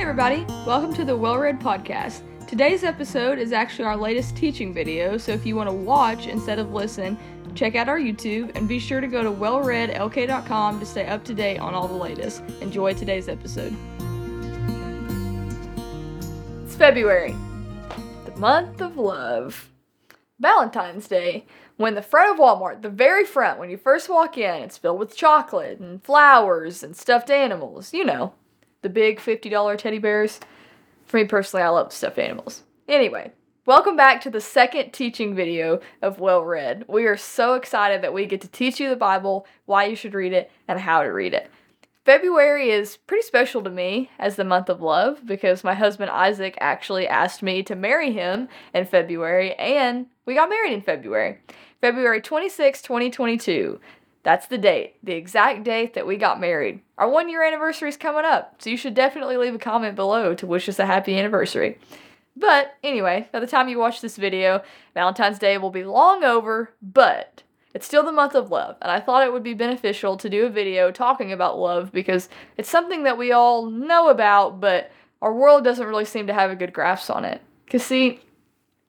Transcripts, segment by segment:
everybody, welcome to the Well Read Podcast. Today's episode is actually our latest teaching video, so if you want to watch instead of listen, check out our YouTube and be sure to go to wellreadlk.com to stay up to date on all the latest. Enjoy today's episode. It's February, the month of love. Valentine's Day, when the front of Walmart, the very front, when you first walk in, it's filled with chocolate and flowers and stuffed animals, you know, the big $50 teddy bears. For me personally, I love stuffed animals. Anyway, welcome back to the second teaching video of Well Read. We are so excited that we get to teach you the Bible, why you should read it, and how to read it. February is pretty special to me as the month of love because my husband Isaac actually asked me to marry him in February and we got married in February. February 26, 2022. That's the date, the exact date that we got married. Our one year anniversary is coming up, so you should definitely leave a comment below to wish us a happy anniversary. But anyway, by the time you watch this video, Valentine's Day will be long over, but it's still the month of love, and I thought it would be beneficial to do a video talking about love because it's something that we all know about, but our world doesn't really seem to have a good grasp on it. Because, see,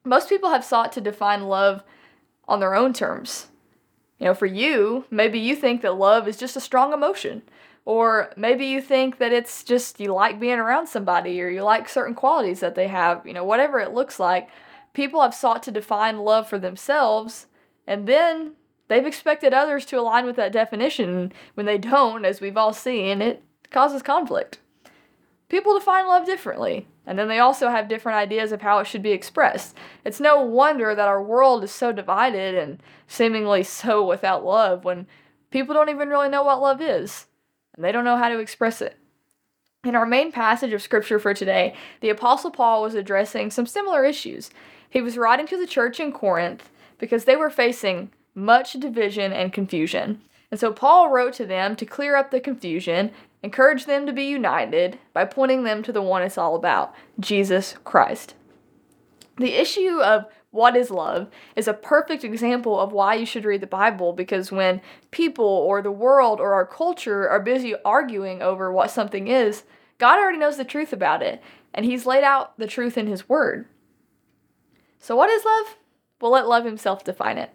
most people have sought to define love on their own terms. You know, for you, maybe you think that love is just a strong emotion. Or maybe you think that it's just you like being around somebody or you like certain qualities that they have, you know, whatever it looks like. People have sought to define love for themselves and then they've expected others to align with that definition. When they don't, as we've all seen, it causes conflict. People define love differently, and then they also have different ideas of how it should be expressed. It's no wonder that our world is so divided and seemingly so without love when people don't even really know what love is, and they don't know how to express it. In our main passage of scripture for today, the Apostle Paul was addressing some similar issues. He was writing to the church in Corinth because they were facing much division and confusion. And so Paul wrote to them to clear up the confusion encourage them to be united by pointing them to the one it's all about Jesus Christ. The issue of what is love is a perfect example of why you should read the Bible because when people or the world or our culture are busy arguing over what something is, God already knows the truth about it, and He's laid out the truth in His Word. So, what is love? We'll let love Himself define it.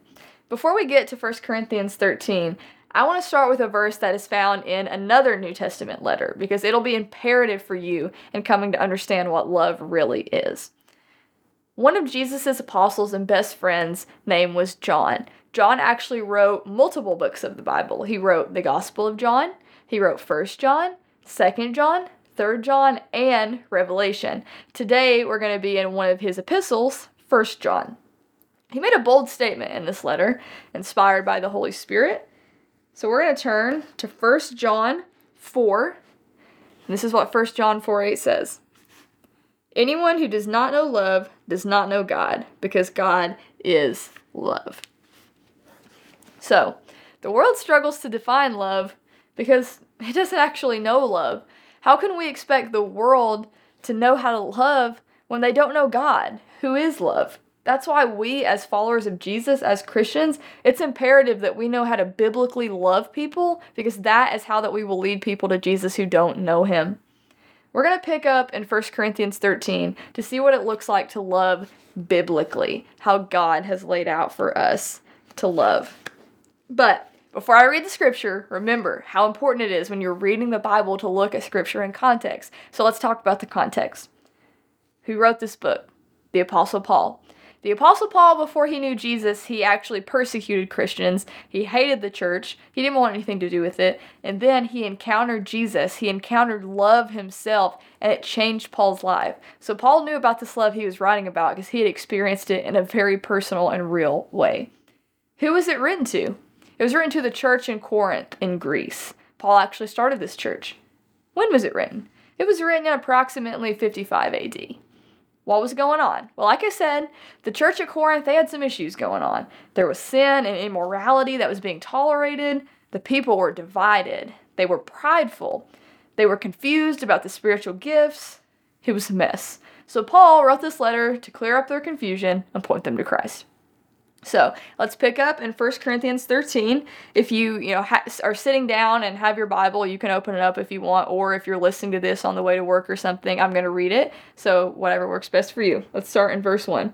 Before we get to 1 Corinthians 13, I want to start with a verse that is found in another New Testament letter because it'll be imperative for you in coming to understand what love really is. One of Jesus' apostles and best friends' name was John. John actually wrote multiple books of the Bible. He wrote the Gospel of John, he wrote 1st John, 2nd John, 3rd John, and Revelation. Today we're going to be in one of his epistles, 1st John. He made a bold statement in this letter, inspired by the Holy Spirit, so we're going to turn to 1 John 4. And this is what 1 John 4 8 says. Anyone who does not know love does not know God, because God is love. So, the world struggles to define love because it doesn't actually know love. How can we expect the world to know how to love when they don't know God, who is love? That's why we, as followers of Jesus, as Christians, it's imperative that we know how to biblically love people because that is how that we will lead people to Jesus who don't know him. We're going to pick up in 1 Corinthians 13 to see what it looks like to love biblically, how God has laid out for us to love. But before I read the scripture, remember how important it is when you're reading the Bible to look at scripture in context. So let's talk about the context. Who wrote this book? The Apostle Paul. The Apostle Paul, before he knew Jesus, he actually persecuted Christians. He hated the church. He didn't want anything to do with it. And then he encountered Jesus. He encountered love himself, and it changed Paul's life. So Paul knew about this love he was writing about because he had experienced it in a very personal and real way. Who was it written to? It was written to the church in Corinth in Greece. Paul actually started this church. When was it written? It was written in approximately 55 AD. What was going on? Well, like I said, the church at Corinth, they had some issues going on. There was sin and immorality that was being tolerated. The people were divided. They were prideful. They were confused about the spiritual gifts. It was a mess. So Paul wrote this letter to clear up their confusion and point them to Christ. So let's pick up in 1 Corinthians 13. If you you know ha- are sitting down and have your Bible, you can open it up if you want, or if you're listening to this on the way to work or something, I'm going to read it. So whatever works best for you. Let's start in verse 1.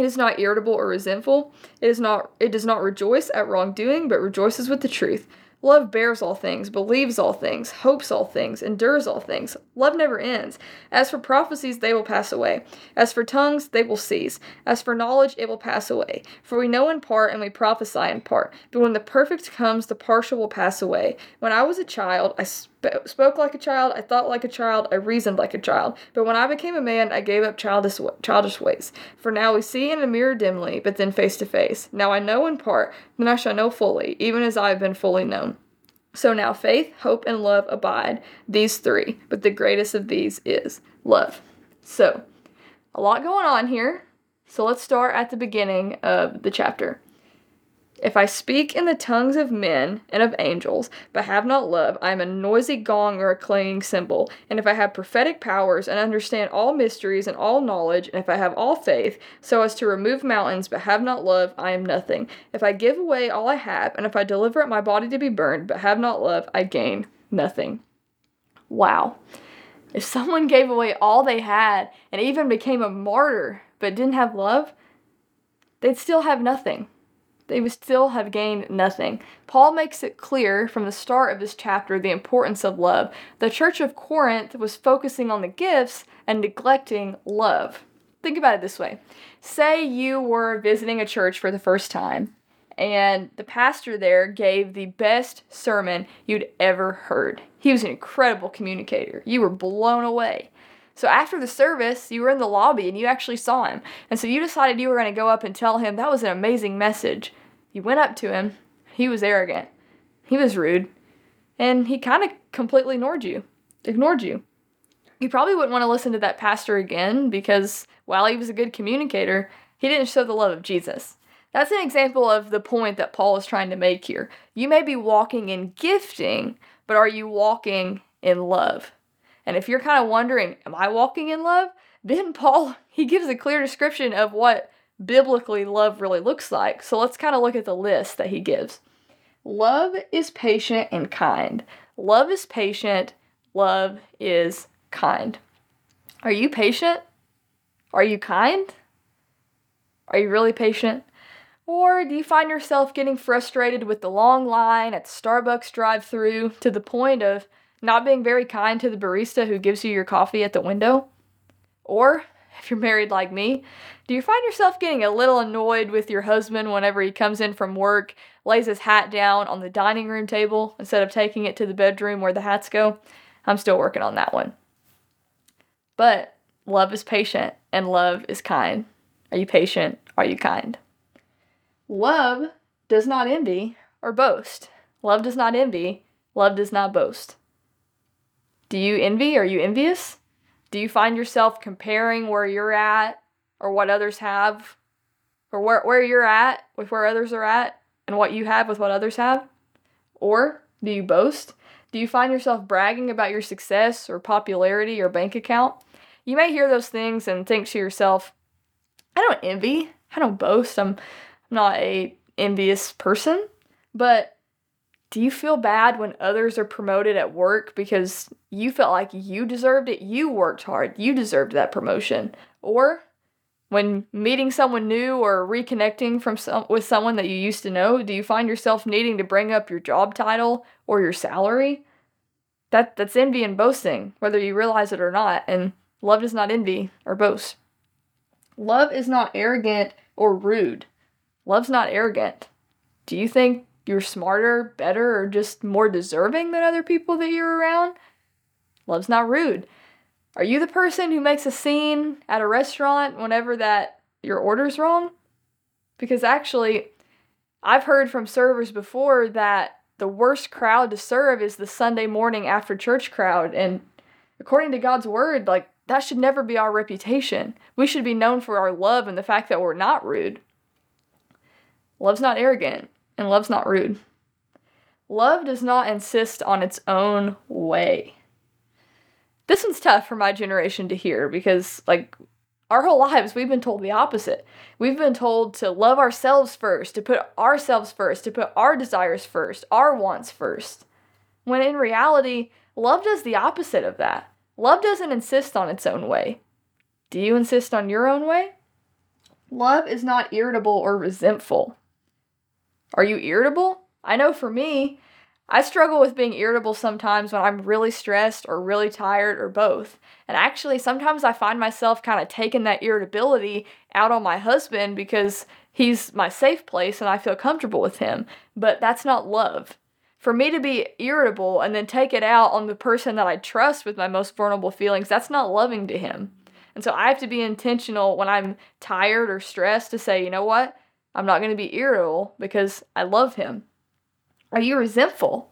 It is not irritable or resentful. It is not it does not rejoice at wrongdoing, but rejoices with the truth. Love bears all things, believes all things, hopes all things, endures all things. Love never ends. As for prophecies, they will pass away. As for tongues, they will cease. As for knowledge, it will pass away. For we know in part and we prophesy in part. But when the perfect comes, the partial will pass away. When I was a child, I sp- spoke like a child, I thought like a child, I reasoned like a child. But when I became a man, I gave up childish, childish ways. For now we see in a mirror dimly, but then face to face. Now I know in part, then I shall know fully, even as I have been fully known. So now faith, hope, and love abide, these three, but the greatest of these is love. So, a lot going on here. So let's start at the beginning of the chapter. If I speak in the tongues of men and of angels, but have not love, I am a noisy gong or a clanging cymbal. And if I have prophetic powers and understand all mysteries and all knowledge, and if I have all faith, so as to remove mountains, but have not love, I am nothing. If I give away all I have, and if I deliver up my body to be burned, but have not love, I gain nothing. Wow. If someone gave away all they had and even became a martyr, but didn't have love, they'd still have nothing they would still have gained nothing. Paul makes it clear from the start of this chapter the importance of love. The church of Corinth was focusing on the gifts and neglecting love. Think about it this way say you were visiting a church for the first time, and the pastor there gave the best sermon you'd ever heard. He was an incredible communicator. You were blown away. So after the service, you were in the lobby and you actually saw him. And so you decided you were going to go up and tell him that was an amazing message. You went up to him. He was arrogant. He was rude. And he kind of completely ignored you. Ignored you. You probably wouldn't want to listen to that pastor again because while he was a good communicator, he didn't show the love of Jesus. That's an example of the point that Paul is trying to make here. You may be walking in gifting, but are you walking in love? And if you're kind of wondering, am I walking in love? Then Paul, he gives a clear description of what biblically love really looks like. So let's kind of look at the list that he gives. Love is patient and kind. Love is patient. Love is kind. Are you patient? Are you kind? Are you really patient? Or do you find yourself getting frustrated with the long line at the Starbucks drive through to the point of not being very kind to the barista who gives you your coffee at the window? Or if you're married like me, do you find yourself getting a little annoyed with your husband whenever he comes in from work, lays his hat down on the dining room table instead of taking it to the bedroom where the hats go? I'm still working on that one. But love is patient and love is kind. Are you patient? Are you kind? Love does not envy or boast. Love does not envy. Love does not boast. Do you envy? Are you envious? Do you find yourself comparing where you're at or what others have? Or where, where you're at with where others are at and what you have with what others have? Or do you boast? Do you find yourself bragging about your success or popularity or bank account? You may hear those things and think to yourself, I don't envy. I don't boast. I'm, I'm not a envious person. But do you feel bad when others are promoted at work because you felt like you deserved it? You worked hard. You deserved that promotion. Or when meeting someone new or reconnecting from some, with someone that you used to know, do you find yourself needing to bring up your job title or your salary? That that's envy and boasting, whether you realize it or not. And love does not envy or boast. Love is not arrogant or rude. Love's not arrogant. Do you think you're smarter, better, or just more deserving than other people that you're around. Love's not rude. Are you the person who makes a scene at a restaurant whenever that your order's wrong? Because actually, I've heard from servers before that the worst crowd to serve is the Sunday morning after church crowd. And according to God's word, like that should never be our reputation. We should be known for our love and the fact that we're not rude. Love's not arrogant, and love's not rude. Love does not insist on its own way. This one's tough for my generation to hear because, like, our whole lives we've been told the opposite. We've been told to love ourselves first, to put ourselves first, to put our desires first, our wants first. When in reality, love does the opposite of that. Love doesn't insist on its own way. Do you insist on your own way? Love is not irritable or resentful. Are you irritable? I know for me, I struggle with being irritable sometimes when I'm really stressed or really tired or both. And actually, sometimes I find myself kind of taking that irritability out on my husband because he's my safe place and I feel comfortable with him. But that's not love. For me to be irritable and then take it out on the person that I trust with my most vulnerable feelings, that's not loving to him. And so I have to be intentional when I'm tired or stressed to say, you know what? I'm not going to be irritable because I love him. Are you resentful?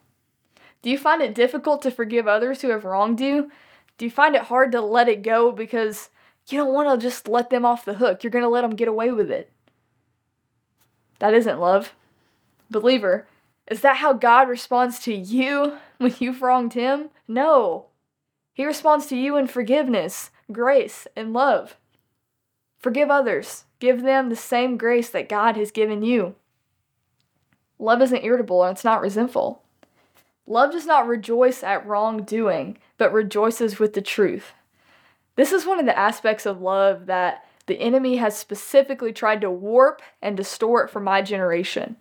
Do you find it difficult to forgive others who have wronged you? Do you find it hard to let it go because you don't want to just let them off the hook? You're going to let them get away with it. That isn't love. Believer, is that how God responds to you when you've wronged him? No. He responds to you in forgiveness, grace, and love. Forgive others. Give them the same grace that God has given you. Love isn't irritable and it's not resentful. Love does not rejoice at wrongdoing, but rejoices with the truth. This is one of the aspects of love that the enemy has specifically tried to warp and distort for my generation.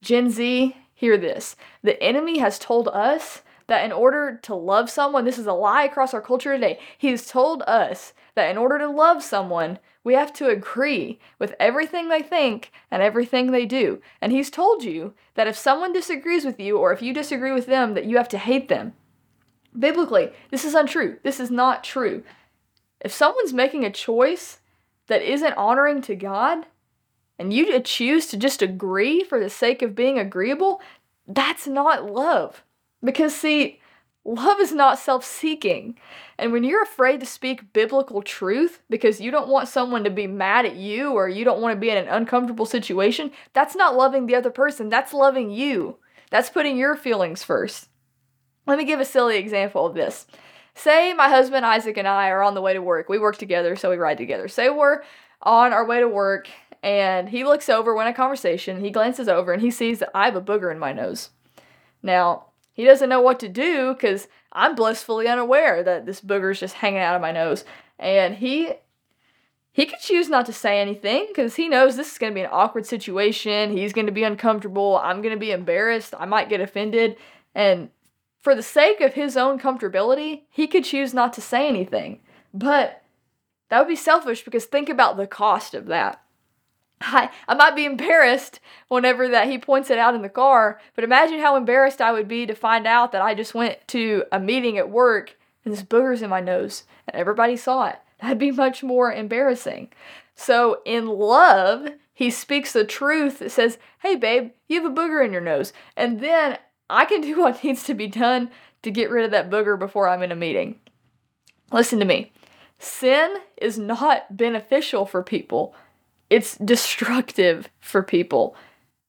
Gen Z, hear this. The enemy has told us that in order to love someone, this is a lie across our culture today. He has told us that in order to love someone, we have to agree with everything they think and everything they do. And he's told you that if someone disagrees with you or if you disagree with them, that you have to hate them. Biblically, this is untrue. This is not true. If someone's making a choice that isn't honoring to God, and you choose to just agree for the sake of being agreeable, that's not love. Because, see, love is not self seeking. And when you're afraid to speak biblical truth because you don't want someone to be mad at you or you don't want to be in an uncomfortable situation, that's not loving the other person. That's loving you. That's putting your feelings first. Let me give a silly example of this. Say my husband Isaac and I are on the way to work. We work together, so we ride together. Say we're on our way to work and he looks over, we're a conversation, he glances over and he sees that I have a booger in my nose. Now, he doesn't know what to do because I'm blissfully unaware that this booger's just hanging out of my nose. And he he could choose not to say anything because he knows this is going to be an awkward situation. He's going to be uncomfortable. I'm going to be embarrassed. I might get offended. And for the sake of his own comfortability, he could choose not to say anything. But that would be selfish because think about the cost of that. I, I might be embarrassed whenever that he points it out in the car, but imagine how embarrassed I would be to find out that I just went to a meeting at work and this booger's in my nose and everybody saw it. That'd be much more embarrassing. So in love, he speaks the truth that says, Hey babe, you have a booger in your nose. And then I can do what needs to be done to get rid of that booger before I'm in a meeting. Listen to me. Sin is not beneficial for people it's destructive for people.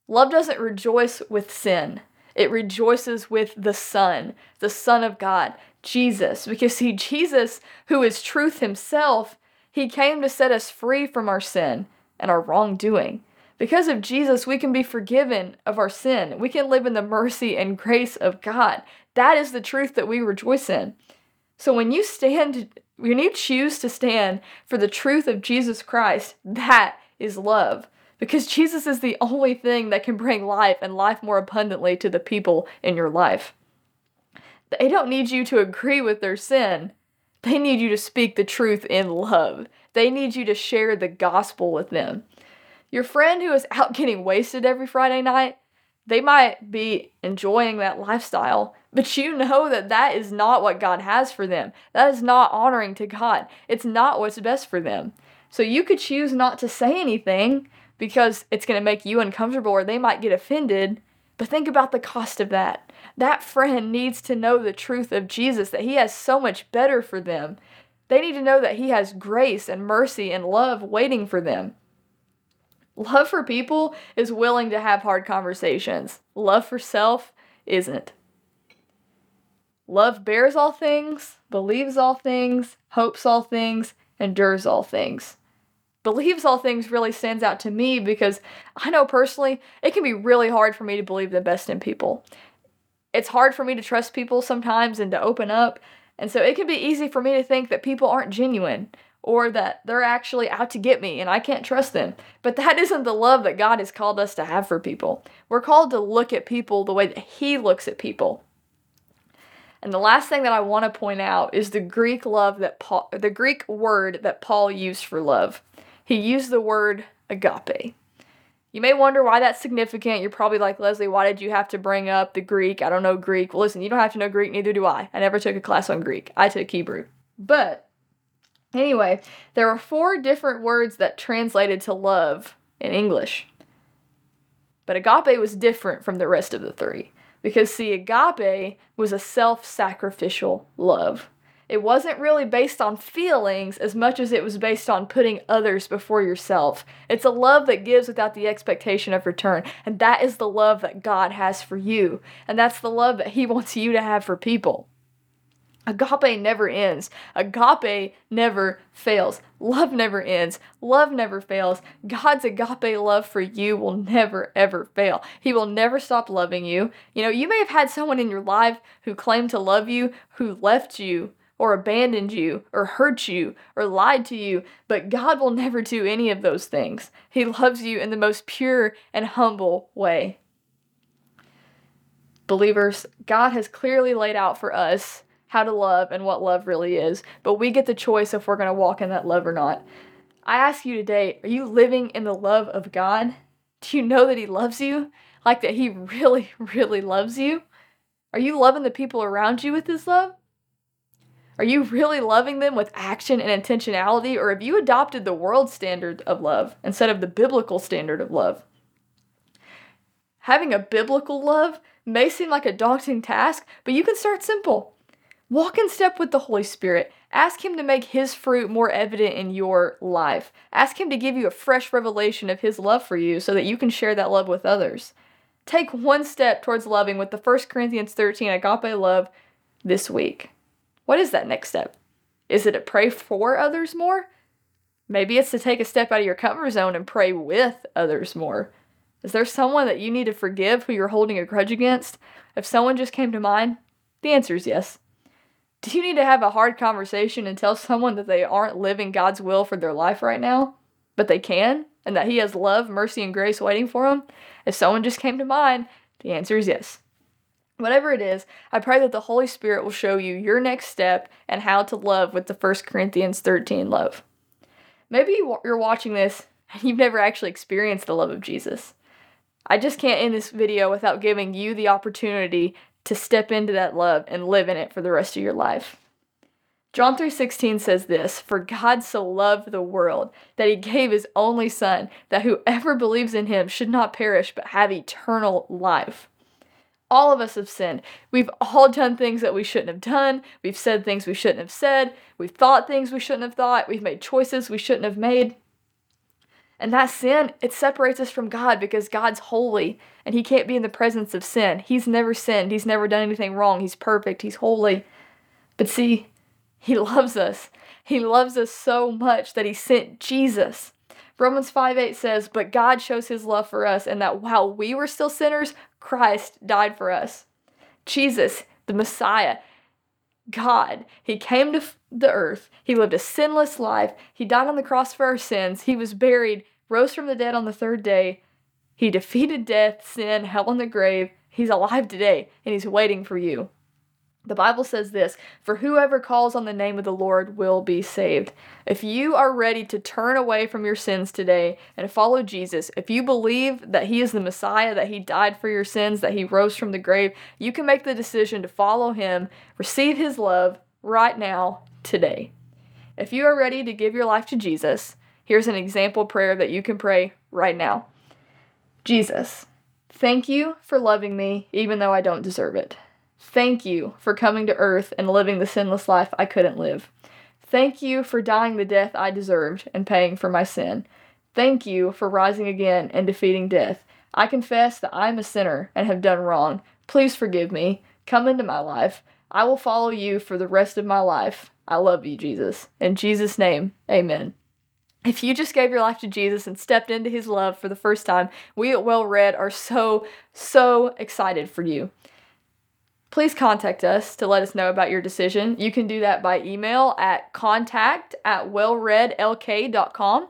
Love doesn't rejoice with sin. It rejoices with the Son, the Son of God, Jesus. Because, see, Jesus, who is truth himself, he came to set us free from our sin and our wrongdoing. Because of Jesus, we can be forgiven of our sin. We can live in the mercy and grace of God. That is the truth that we rejoice in. So when you stand, when you choose to stand for the truth of Jesus Christ, that is love. Because Jesus is the only thing that can bring life and life more abundantly to the people in your life. They don't need you to agree with their sin. They need you to speak the truth in love. They need you to share the gospel with them. Your friend who is out getting wasted every Friday night, they might be enjoying that lifestyle, but you know that that is not what God has for them. That is not honoring to God. It's not what's best for them. So you could choose not to say anything, because it's going to make you uncomfortable or they might get offended. But think about the cost of that. That friend needs to know the truth of Jesus, that He has so much better for them. They need to know that He has grace and mercy and love waiting for them. Love for people is willing to have hard conversations, love for self isn't. Love bears all things, believes all things, hopes all things, endures all things. Believes all things really stands out to me because I know personally it can be really hard for me to believe the best in people. It's hard for me to trust people sometimes and to open up, and so it can be easy for me to think that people aren't genuine or that they're actually out to get me and I can't trust them. But that isn't the love that God has called us to have for people. We're called to look at people the way that He looks at people. And the last thing that I want to point out is the Greek love that Paul, the Greek word that Paul used for love. He used the word agape. You may wonder why that's significant. You're probably like, Leslie, why did you have to bring up the Greek? I don't know Greek. Well, listen, you don't have to know Greek, neither do I. I never took a class on Greek. I took Hebrew. But anyway, there are four different words that translated to love in English. But agape was different from the rest of the three. Because, see, agape was a self sacrificial love. It wasn't really based on feelings as much as it was based on putting others before yourself. It's a love that gives without the expectation of return. And that is the love that God has for you. And that's the love that He wants you to have for people. Agape never ends. Agape never fails. Love never ends. Love never fails. God's agape love for you will never, ever fail. He will never stop loving you. You know, you may have had someone in your life who claimed to love you who left you or abandoned you or hurt you or lied to you, but God will never do any of those things. He loves you in the most pure and humble way. Believers, God has clearly laid out for us how to love and what love really is, but we get the choice if we're going to walk in that love or not. I ask you today, are you living in the love of God? Do you know that He loves you? Like that He really, really loves you? Are you loving the people around you with His love? Are you really loving them with action and intentionality, or have you adopted the world standard of love instead of the biblical standard of love? Having a biblical love may seem like a daunting task, but you can start simple. Walk in step with the Holy Spirit. Ask Him to make His fruit more evident in your life. Ask Him to give you a fresh revelation of His love for you so that you can share that love with others. Take one step towards loving with the 1 Corinthians 13 agape love this week. What is that next step? Is it to pray for others more? Maybe it's to take a step out of your comfort zone and pray with others more. Is there someone that you need to forgive who you're holding a grudge against? If someone just came to mind, the answer is yes. Do you need to have a hard conversation and tell someone that they aren't living God's will for their life right now, but they can, and that He has love, mercy, and grace waiting for them? If someone just came to mind, the answer is yes. Whatever it is, I pray that the Holy Spirit will show you your next step and how to love with the 1 Corinthians 13 love. Maybe you're watching this and you've never actually experienced the love of Jesus. I just can't end this video without giving you the opportunity to step into that love and live in it for the rest of your life. John 3:16 says this, "For God so loved the world that he gave his only son, that whoever believes in him should not perish but have eternal life." All of us have sinned. We've all done things that we shouldn't have done. We've said things we shouldn't have said. We've thought things we shouldn't have thought. We've made choices we shouldn't have made. And that sin, it separates us from God because God's holy and he can't be in the presence of sin. He's never sinned. He's never done anything wrong. He's perfect. He's holy. But see, he loves us. He loves us so much that he sent Jesus. Romans 5 8 says, But God shows his love for us, and that while we were still sinners, Christ died for us. Jesus, the Messiah, God, He came to the earth. He lived a sinless life. He died on the cross for our sins. He was buried, rose from the dead on the third day. He defeated death, sin, hell, and the grave. He's alive today, and He's waiting for you. The Bible says this For whoever calls on the name of the Lord will be saved. If you are ready to turn away from your sins today and follow Jesus, if you believe that He is the Messiah, that He died for your sins, that He rose from the grave, you can make the decision to follow Him, receive His love right now, today. If you are ready to give your life to Jesus, here's an example prayer that you can pray right now. Jesus, thank you for loving me even though I don't deserve it. Thank you for coming to earth and living the sinless life I couldn't live. Thank you for dying the death I deserved and paying for my sin. Thank you for rising again and defeating death. I confess that I am a sinner and have done wrong. Please forgive me. Come into my life. I will follow you for the rest of my life. I love you, Jesus. In Jesus' name, amen. If you just gave your life to Jesus and stepped into his love for the first time, we at Well Read are so, so excited for you. Please contact us to let us know about your decision. You can do that by email at contact at wellreadlk.com,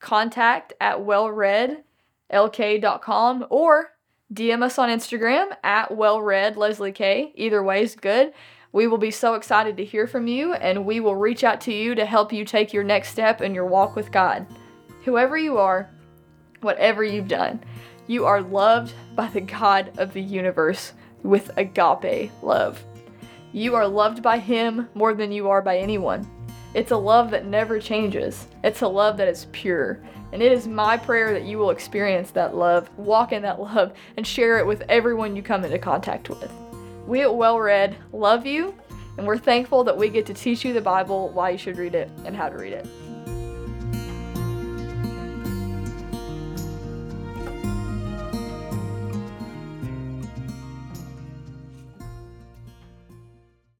contact at wellreadlk.com, or DM us on Instagram at wellread Leslie K. Either way is good. We will be so excited to hear from you, and we will reach out to you to help you take your next step in your walk with God. Whoever you are, whatever you've done, you are loved by the God of the universe with agape love. You are loved by Him more than you are by anyone. It's a love that never changes. It's a love that is pure. And it is my prayer that you will experience that love, walk in that love, and share it with everyone you come into contact with. We at Well Read love you, and we're thankful that we get to teach you the Bible, why you should read it, and how to read it.